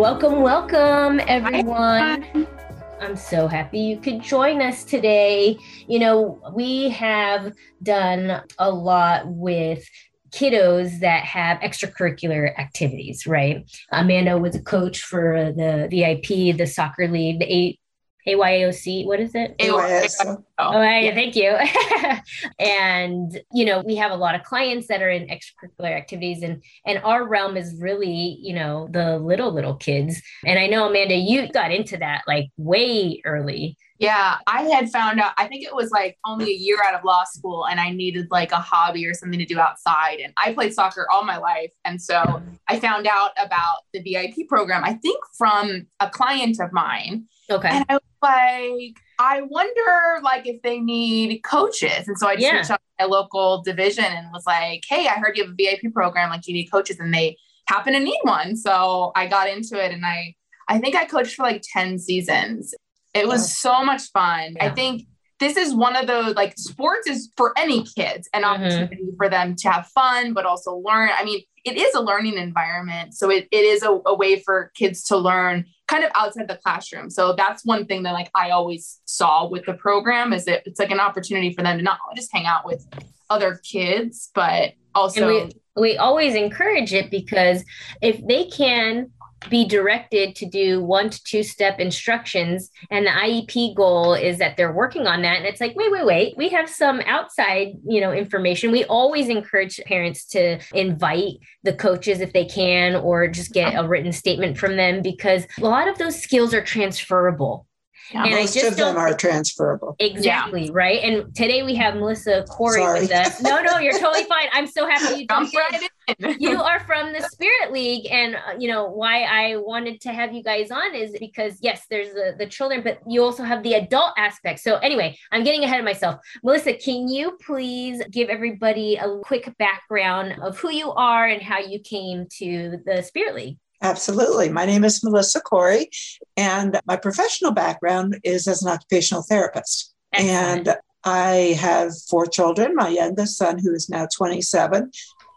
Welcome, welcome, everyone. I'm so happy you could join us today. You know, we have done a lot with kiddos that have extracurricular activities, right? Amanda was a coach for the VIP, the soccer league, the eight AYOC, what is it? AYS. Oh, oh yeah. thank you. and you know, we have a lot of clients that are in extracurricular activities, and and our realm is really, you know, the little little kids. And I know Amanda, you got into that like way early. Yeah, I had found out, I think it was like only a year out of law school, and I needed like a hobby or something to do outside. And I played soccer all my life. And so I found out about the VIP program, I think from a client of mine. Okay. And I was like, I wonder like if they need coaches. And so I just Yeah. reached out to my local division and was like, hey, I heard you have a VIP program. Like, do you need coaches? And they happen to need one. So I got into it and I I think I coached for like 10 seasons. It was so much fun. I think this is one of those like sports is for any kids an Mhm. opportunity for them to have fun but also learn i mean it is a learning environment so it, it is a, a way for kids to learn kind of outside the classroom so that's one thing that like i always saw with the program is that it's like an opportunity for them to not just hang out with other kids but also and we we always encourage it because if they can be directed to do one to two step instructions. And the IEP goal is that they're working on that. And it's like wait wait wait we have some outside you know information. We always encourage parents to invite the coaches if they can or just get a written statement from them because a lot of those skills are transferable Yeah. and I Most just of them are transferable. Exactly, right? And today we have Melissa Corey Sorry. with us. No, no, you're totally fine. I'm so happy you jumped in. right in You are from the Spirit League, and uh, you know why I wanted to have you guys on is because yes, there's the, the children, but you also have the adult aspect. So anyway, I'm getting ahead of myself. Melissa, can you please give everybody a quick background of who you are and how you came to the Spirit League? Absolutely. My name is Melissa Corey, and my professional background is as an occupational therapist. Excellent. And I have four children. My youngest son, who is now 27,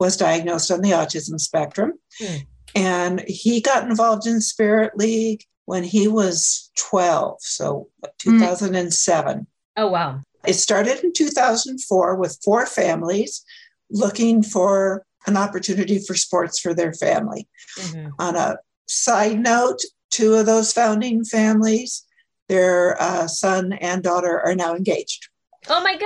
was diagnosed on the autism spectrum. Hmm. And he got involved in Spirit League when he was 12, so Hmm. 2007. Oh wow, It started in 2004 with four families looking for an opportunity for sports for their family. Mhm. On a side note, two of those founding families, their uh, son and daughter are now engaged. oh my god,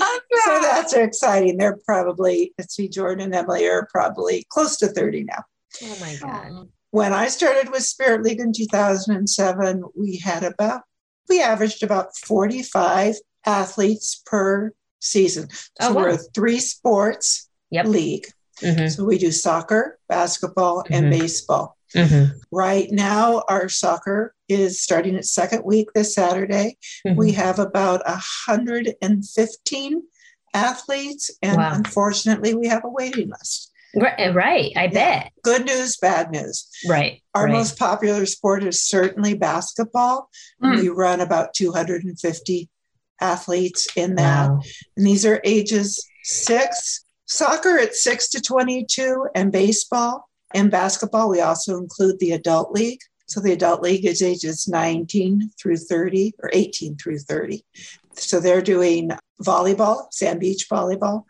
oh, So that's exciting. They're probably, let's see, Jordan and Emily are probably close to 30 now. oh my god, When I started with Spirit League in 2007, we had about, we averaged about 45 athletes per season. Oh, So wow. we're three sports Yep. league. Mhm. So we do soccer, basketball, and Mhm. baseball. Mhm. Right now, our soccer is starting its second week this Saturday. Mhm. We have about 115 athletes, and Wow. unfortunately, we have a waiting list. Right, right. I bet. Good news, bad news. Right. Our right. most popular sport is certainly basketball. Mm. We run about 250 athletes in that. Wow. And these are ages six, soccer at six to 22, and baseball. And basketball, we also include the adult league. So the adult league is ages 19 through 30 or 18 through 30. So they're doing volleyball, sand beach volleyball,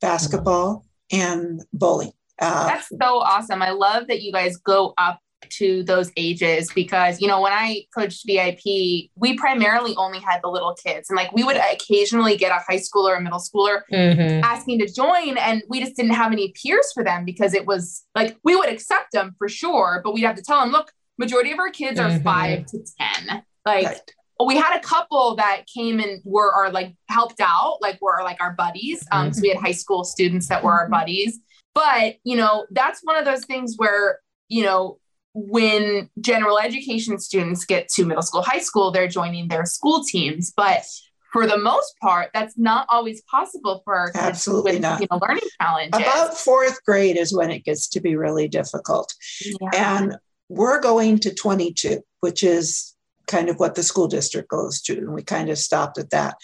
basketball, and bowling. Uh, That's so awesome. I love that you guys go up to those ages because, you know, when I coached VIP, we primarily only had the little kids. And like we would occasionally get a high schooler or middle schooler Mhm. asking to join, and we just didn't have any peers for them because it was like we would accept them for sure, but we'd have to tell them, look, majority of our kids are Mhm. five to 10. Like, right. we had a couple that came and were our like helped out, like were like our buddies. Um, so we had high school students that were our buddies. But you know, that's one of those things where you know when general education students get to middle school, high school, they're joining their school teams. But for the most part, that's not always possible for our Absolutely with not. you know, learning challenges. About fourth grade is when it gets to be really difficult. Yeah. And we're going to 22, which is kind of what the school district goes to. And we kind of stopped at that.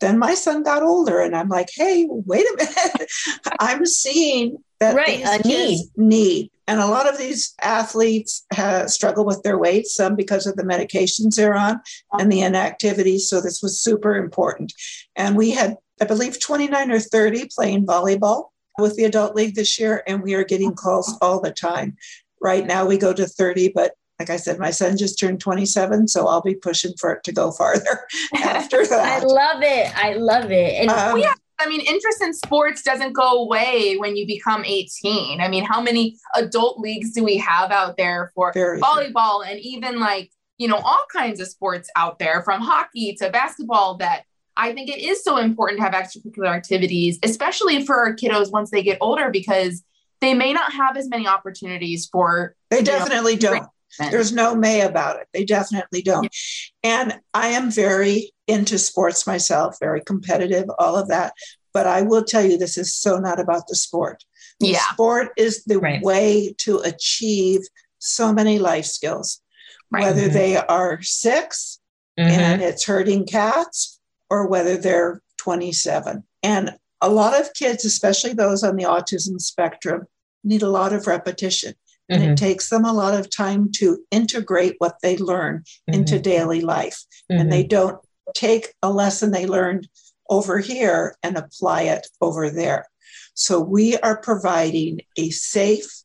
Then my son got older, and I'm like, hey, wait a minute. I'm seeing that Right, these a kids need. And a lot of these athletes have, struggle with their weight, some because of the medications they're on and the inactivity. So this was super important. And we had, I believe, 29 or 30 playing volleyball with the adult league this year, and we are getting calls all the time. Right now, we go to 30, but like I said, my son just turned 27, so I'll be pushing for it to go farther after that. I love it. I love it. And Um, yeah. I mean, interest in sports doesn't go away when you become 18. I mean, how many adult leagues do we have out there for Very volleyball and even like, you know, all kinds of sports out there from hockey to basketball that I think it is so important to have extracurricular activities, especially for our kiddos once they get older, because they may not have as many opportunities for. They you know, definitely don't. There's no may about it. They definitely don't. And I am very into sports myself, very competitive, all of that. But I will tell you, this is so not about the sport. The Yeah. Sport is the Right. way to achieve so many life skills, Right. whether Mhm. they are 6 Mhm. and it's herding cats or whether they're 27. And a lot of kids, especially those on the autism spectrum, need a lot of repetition. And Mhm. it takes them a lot of time to integrate what they learn into daily life. And they don't take a lesson they learned over here and apply it over there. So we are providing a safe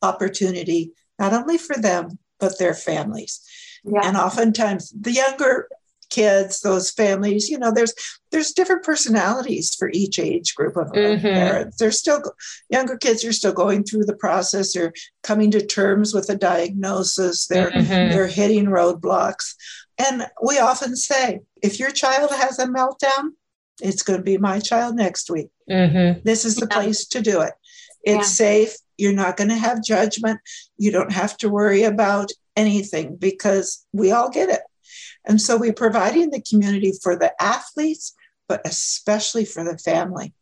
opportunity, not only for them, but their families. Yeah. And oftentimes the younger kids, those families, you know, there's there's different personalities for each age group of, of Mhm. parents. They're still younger kids are still going through the process. They're coming to terms with a diagnosis. They're Mhm. they're hitting roadblocks. And we often say, if your child has a meltdown, it's going to be my child next week. Mhm. This is the Yeah. place to do it. It's safe. You're not going to have judgment. You don't have to worry about anything because we all get it. And so we're providing the community for the athletes, but especially for the family.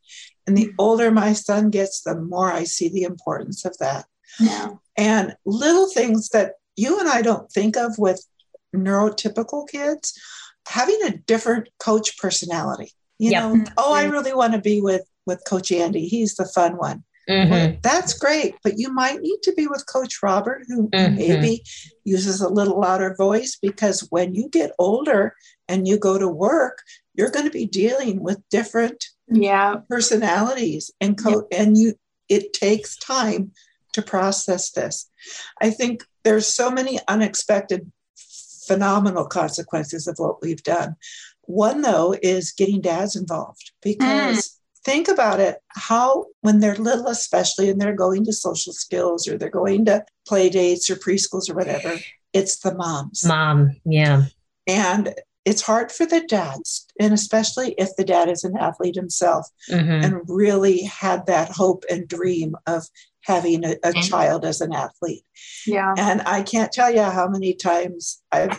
And the mm-hmm. older my son gets, the more I see the importance of that. Yeah. And little things that you and I don't think of with neurotypical kids, having a different coach personality. You Yep. know, mm-hmm. oh, I really want to be with with Coach Andy. He's the fun one. Mhm. Well, that's great, but you might need to be with Coach Robert, who Mhm. maybe uses a little louder voice because when you get older and you go to work, you're going to be dealing with different Yeah. personalities and co- and you it takes time to process this. I think there's so many unexpected phenomenal consequences of what we've done. One though is getting dads involved because think about it how when they're little especially and they're going to social skills or they're going to play dates or preschools or whatever it's the moms Mom, yeah. and it's hard for the dads and especially if the dad is an athlete himself Mhm. and really had that hope and dream of having a, a child as an athlete. Yeah. And I can't tell you how many times I've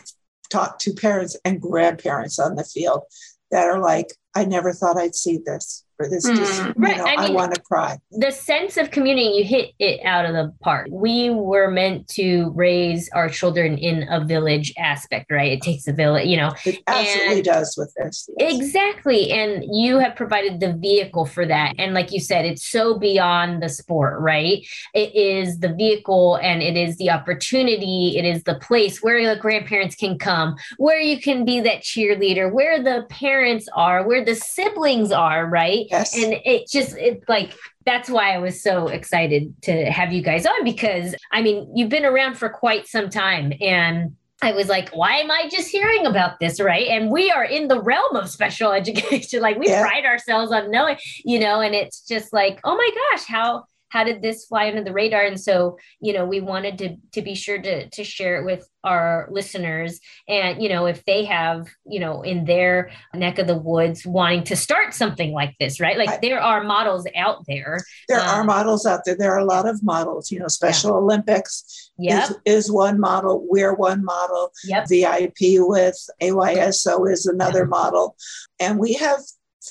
talked to parents and grandparents on the field that are like, I never thought I'd see this, or this just, Mm. you Right, know, I I, want to cry. the sense of community you hit it out of the park we were meant to raise our children in a village aspect right it takes a village you know It absolutely And- does with this. yes. exactly and you have provided the vehicle for that and like you said it's so beyond the sport right it is the vehicle and it is the opportunity it is the place where the grandparents can come where you can be that cheerleader where the parents are where the siblings are right Yes. and it just it's like that's why I was so excited to have you guys on because I mean you've been around for quite some time and I was like, why am I just hearing about this? Right. And we are in the realm of special education. like we Yeah. pride ourselves on knowing, you know, and it's just like, oh my gosh, how how did this fly under the radar? And so you know we wanted to to be sure to to share it with our listeners. And you know if they have you know in their neck of the woods wanting to start something like this right? Like I, there are models out there. There um, are models out there. There are a lot of models you know special yeah. olympics yep. is, is one model. We're one model. Yep. vip with ayso is another model. And we have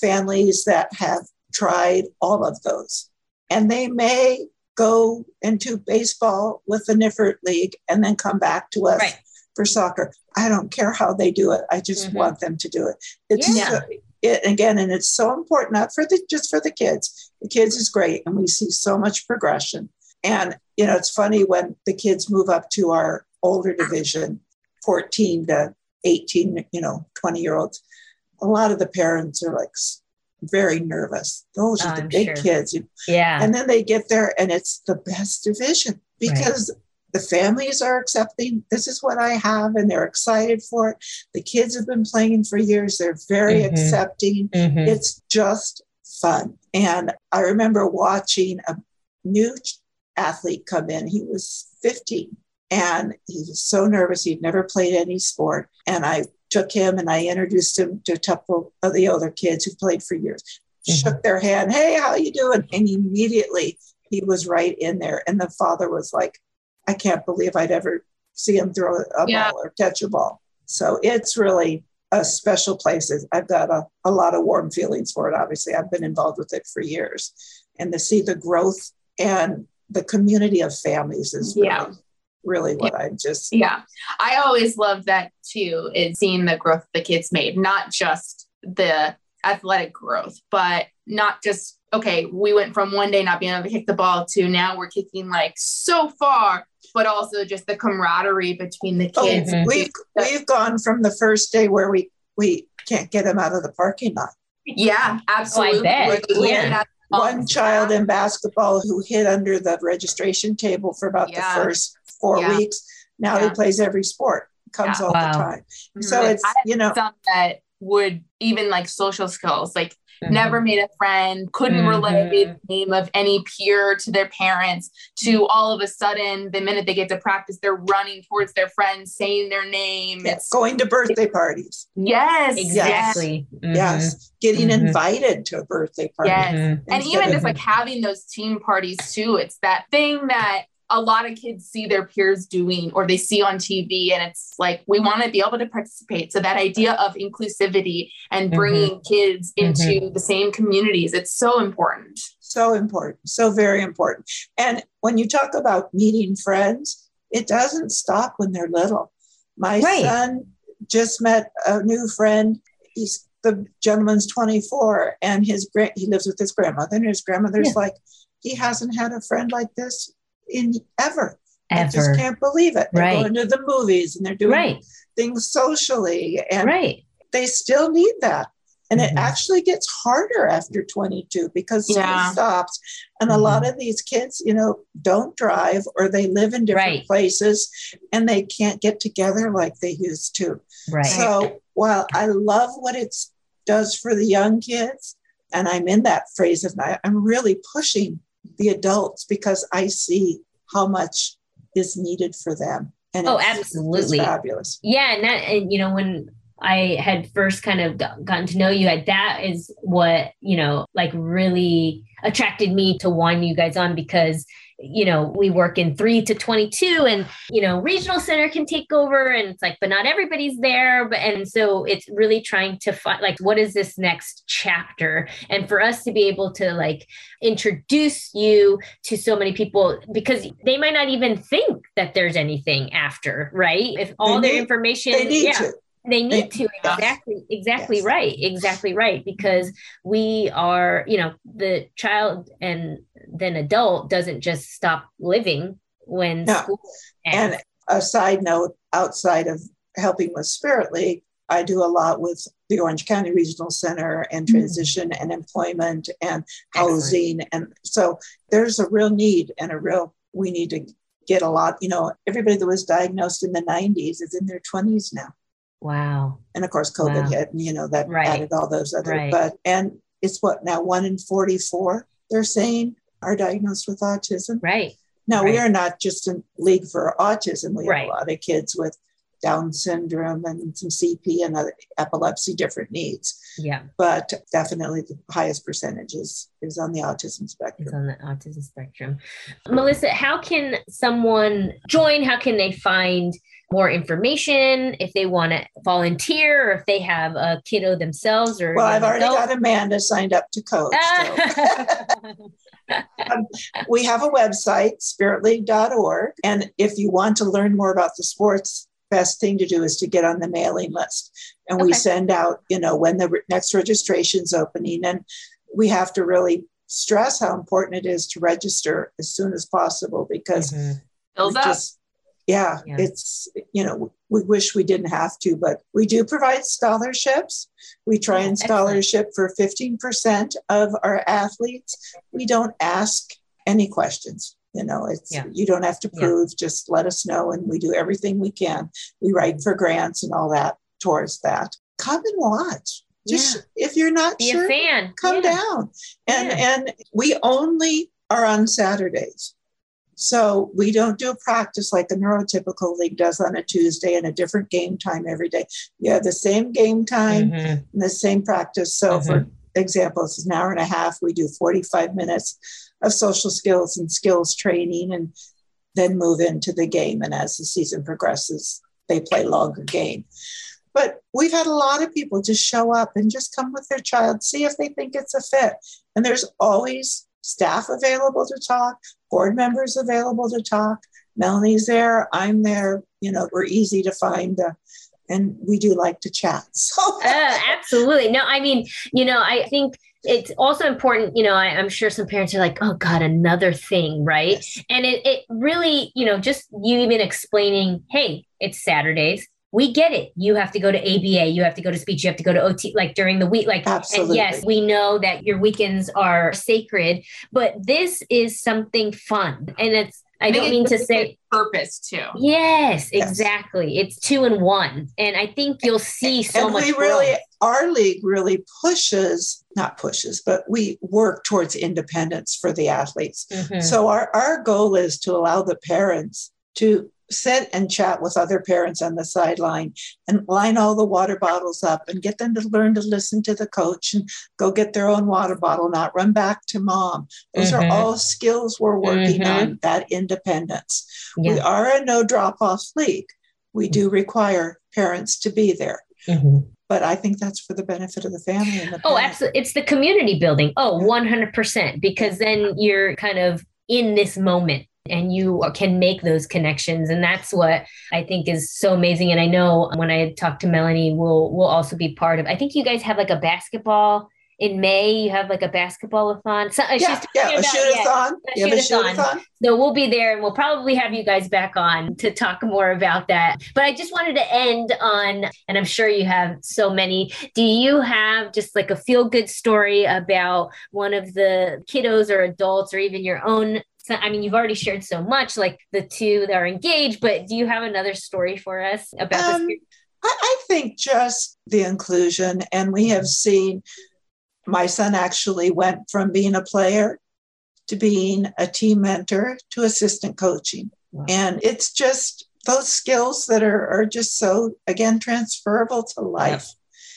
families that have tried all of those and they may go into baseball with the Niffert League and then come back to us right. for soccer. I don't care how they do it. I just mm-hmm. want them to do it. It's yeah. so, it again, and it's so important, not for the just for the kids. The kids is great, and we see so much progression. And you know, it's funny when the kids move up to our older division, 14 to 18, you know, 20 year olds. A lot of the parents are like, very nervous. Those are the big sure. kids. Yeah. And then they get there and it's the best division because right. the families are accepting this is what I have and they're excited for it. The kids have been playing for years. They're very mm-hmm. accepting. Mm-hmm. It's just fun. And I remember watching a new athlete come in. He was 15 and he was so nervous. He'd never played any sport. And I took him and I introduced him to a couple of the other kids who played for years. Mm-hmm. Shook their hand, hey, how you doing? And immediately he was right in there. And the father was like, I can't believe I'd ever see him throw a yeah. ball or catch a ball. So it's really a special place. I've got a, a lot of warm feelings for it. Obviously, I've been involved with it for years. And to see the growth and the community of families is really, yeah really what I just yeah. I always love that too, is seeing the growth the kids made, not just the athletic growth, but not just okay, we went from one day not being able to kick the ball to now we're kicking like so far, but also just the camaraderie between the oh, kids. Oh, we've we've gone from the first day where we we can't get them out of the parking lot. Yeah, absolutely. Oh, yeah. One child in basketball who hid under the registration table for about yeah. the first four yeah. weeks. Now yeah. he plays every sport, comes all wow. the time. Mm-hmm. So it's, you know, that would even like social skills, like Mm-hmm. never made a friend, couldn't mm-hmm. relate the name of any peer to their parents, to all of a sudden, the minute they get to practice, they're running towards their friends, saying their name. Yeah. It's going to birthday parties. Yes. Exactly. Mm-hmm. Yes. Getting mm-hmm. invited to a birthday party. Yes. Mm-hmm. And even just like having those team parties too. It's that thing that a lot of kids see their peers doing or they see on TV and it's like we want to be able to participate so that idea of inclusivity and mm-hmm. bringing mm-hmm. kids into mm-hmm. the same communities it's so important so important so very important and when you talk about meeting friends it doesn't stop when they're little my right. son just met a new friend he's the gentleman's 24 and his he lives with his grandmother and his grandmother's yeah. like he hasn't had a friend like this in ever. Ever. I just can't believe it. They're right. going to the movies and they're doing right. things socially. And right. they still need that. And mm-hmm. it actually gets harder after 22 because yeah. school stops. And mm-hmm. a lot of these kids, you know, don't drive or they live in different right. places and they can't get together like they used to. Right. So while I love what it does for the young kids, and I'm in that phase of my, I'm really pushing the adults because I see how much is needed for them. And oh, absolutely fabulous. Yeah, and that and you know when I had first kind of gotten to know you, at that is what you know like really attracted me to want you guys on because you know, we work in three to 22 and, you know, regional center can take over and it's like, but not everybody's there. But, and so it's really trying to find like, what is this next chapter? And for us to be able to like introduce you to so many people because they might not even think that there's anything after, right? If all their information, they yeah. To they need to exactly exactly yes. right exactly right because we are you know the child and then adult doesn't just stop living when no. school ends. and a side note outside of helping with spirit league i do a lot with the orange county regional center and mm. transition mm-hmm. and employment and housing Excellent. and so there's a real need and a real we need to get a lot you know everybody that was diagnosed in the 90s is in their 20s now Wow. And of course, COVID wow. hit, and you know that right. added all those other. Right. But and it's what now one in forty four they're saying are diagnosed with autism. Right. Now, we are not just a league for autism. We Right. have a lot of kids with Down syndrome and some CP and other epilepsy, different needs. Yeah. But definitely the highest percentage is, is on the autism Is spectrum. on the autism spectrum. Melissa, how can someone join? How can they find more information if they want to volunteer or if they have a kiddo themselves or Well, I've already adult? got Amanda signed up to coach. so. Um, we have a website, spiritleague.org. And if you want to learn more about the sports, best thing to do is to get on the mailing list. And we send out, you know, when the re- next registration's opening. And we have to really stress how important it is to register as soon as possible because Mhm. Fills up. just- yeah, Yeah. it's, you know, we wish we didn't have to, but we do provide scholarships. We try and excellent. scholarship for 15% of our athletes. We don't ask any questions. You know, it's Yeah. you don't have to Yeah. prove, just let us know and we do everything we can. We write for grants and all that towards that. Come and watch. Just if you're not Be sure, a fan. come Yeah. down and Yeah. and we only are on saturdays so we don't do a practice like the neurotypical league does on a tuesday and a different game time every day you have the same game time Mhm. and the same practice so for Mm-hmm. Example it's an hour and a half we do 45 minutes of social skills and skills training and then move into the game and as the season progresses they play longer game but we've had a lot of people just show up and just come with their child, see if they think it's a fit. And there's always staff available to talk, board members available to talk. Melanie's there, I'm there. You know, we're easy to find. Uh, and we do like to chat. So, Uh, absolutely. No, I mean, you know, I think it's also important, you know, I, I'm sure some parents are like, oh God, another thing, right? yes. And it, it really, you know, just you even explaining, hey, it's Saturdays. We get it. You have to go to ABA, you have to go to speech, you have to go to OT, like during the week. Like, and Absolutely. yes, we know that your weekends are sacred, but this is something fun. And it's, I don't mean to say, purpose too. yes, Yes. exactly. It's two and one. And I think you'll see so and much. we really, growth. our league really pushes, not pushes, but we work towards independence for the athletes. Mhm. So our, our goal is to allow the parents to sit and chat with other parents on the sideline and line all the water bottles up and get them to learn to listen to the coach and go get their own water bottle, not run back to mom. Those Mhm. are all skills we're working Mhm. on, that independence. Yeah. We are a no drop off league. We do require parents to be there. Mhm. But I think that's for the benefit of the family and the Oh, absolutely. It's the community building. Oh, Yeah. 100%. Because then you're kind of in this moment and you can make those connections. And that's what I think is so amazing. And I know when I talk to Melanie, we'll, we'll also be part of, I think you guys have like a basketball in May. You have like a basketball-a-thon. So, uh, she's Yeah, a shoot-a-thon. have a shoot-a-thon. So we'll be there and we'll probably have you guys back on to talk more about that. But I just wanted to end on, and I'm sure you have so many. Do you have just like a feel good story about one of the kiddos or adults or even your own? So- I mean, you've already shared so much, like the two that are engaged, but do you have another story for us about Um, this? I, I think just the inclusion, and we have seen my son actually went from being a player to being a team mentor to assistant coaching. Wow. And it's just those skills that are, are just so, again, transferable to life.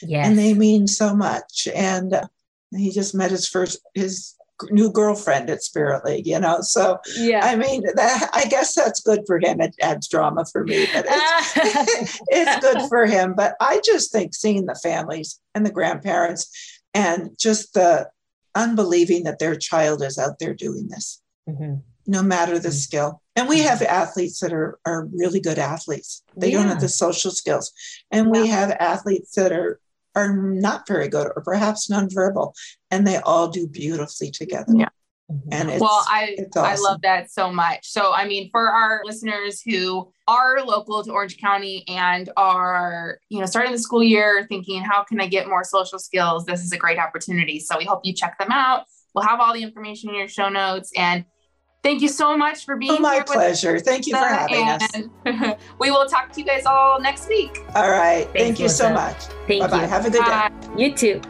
Yes. And they mean so much. And uh, he just met his first, his new girlfriend at Spirit League, you know? So, yeah. I mean, that, I guess that's good for him. It adds drama for me, but it's, it's good for him. But I just think seeing the families and the grandparents and just the unbelieving that their child is out there doing this, Mhm. no matter the Mhm. skill. And we have athletes that are, are really good athletes. They don't have the social skills. And we have athletes that are are not very good or perhaps nonverbal, and they all do beautifully together. Yeah. Mm-hmm. And it's, well, I it's I love that so much. So, I mean, for our listeners who are local to Orange County and are, you know, starting the school year thinking, how can I get more social skills? This is a great opportunity. So, we hope you check them out. We'll have all the information in your show notes. And thank you so much for being Oh, my here. with pleasure. Thank you for having us. We will talk to you guys all next week. All right. Thank Thanks, you so much. Thank Bye bye. you. Have a good day. You too.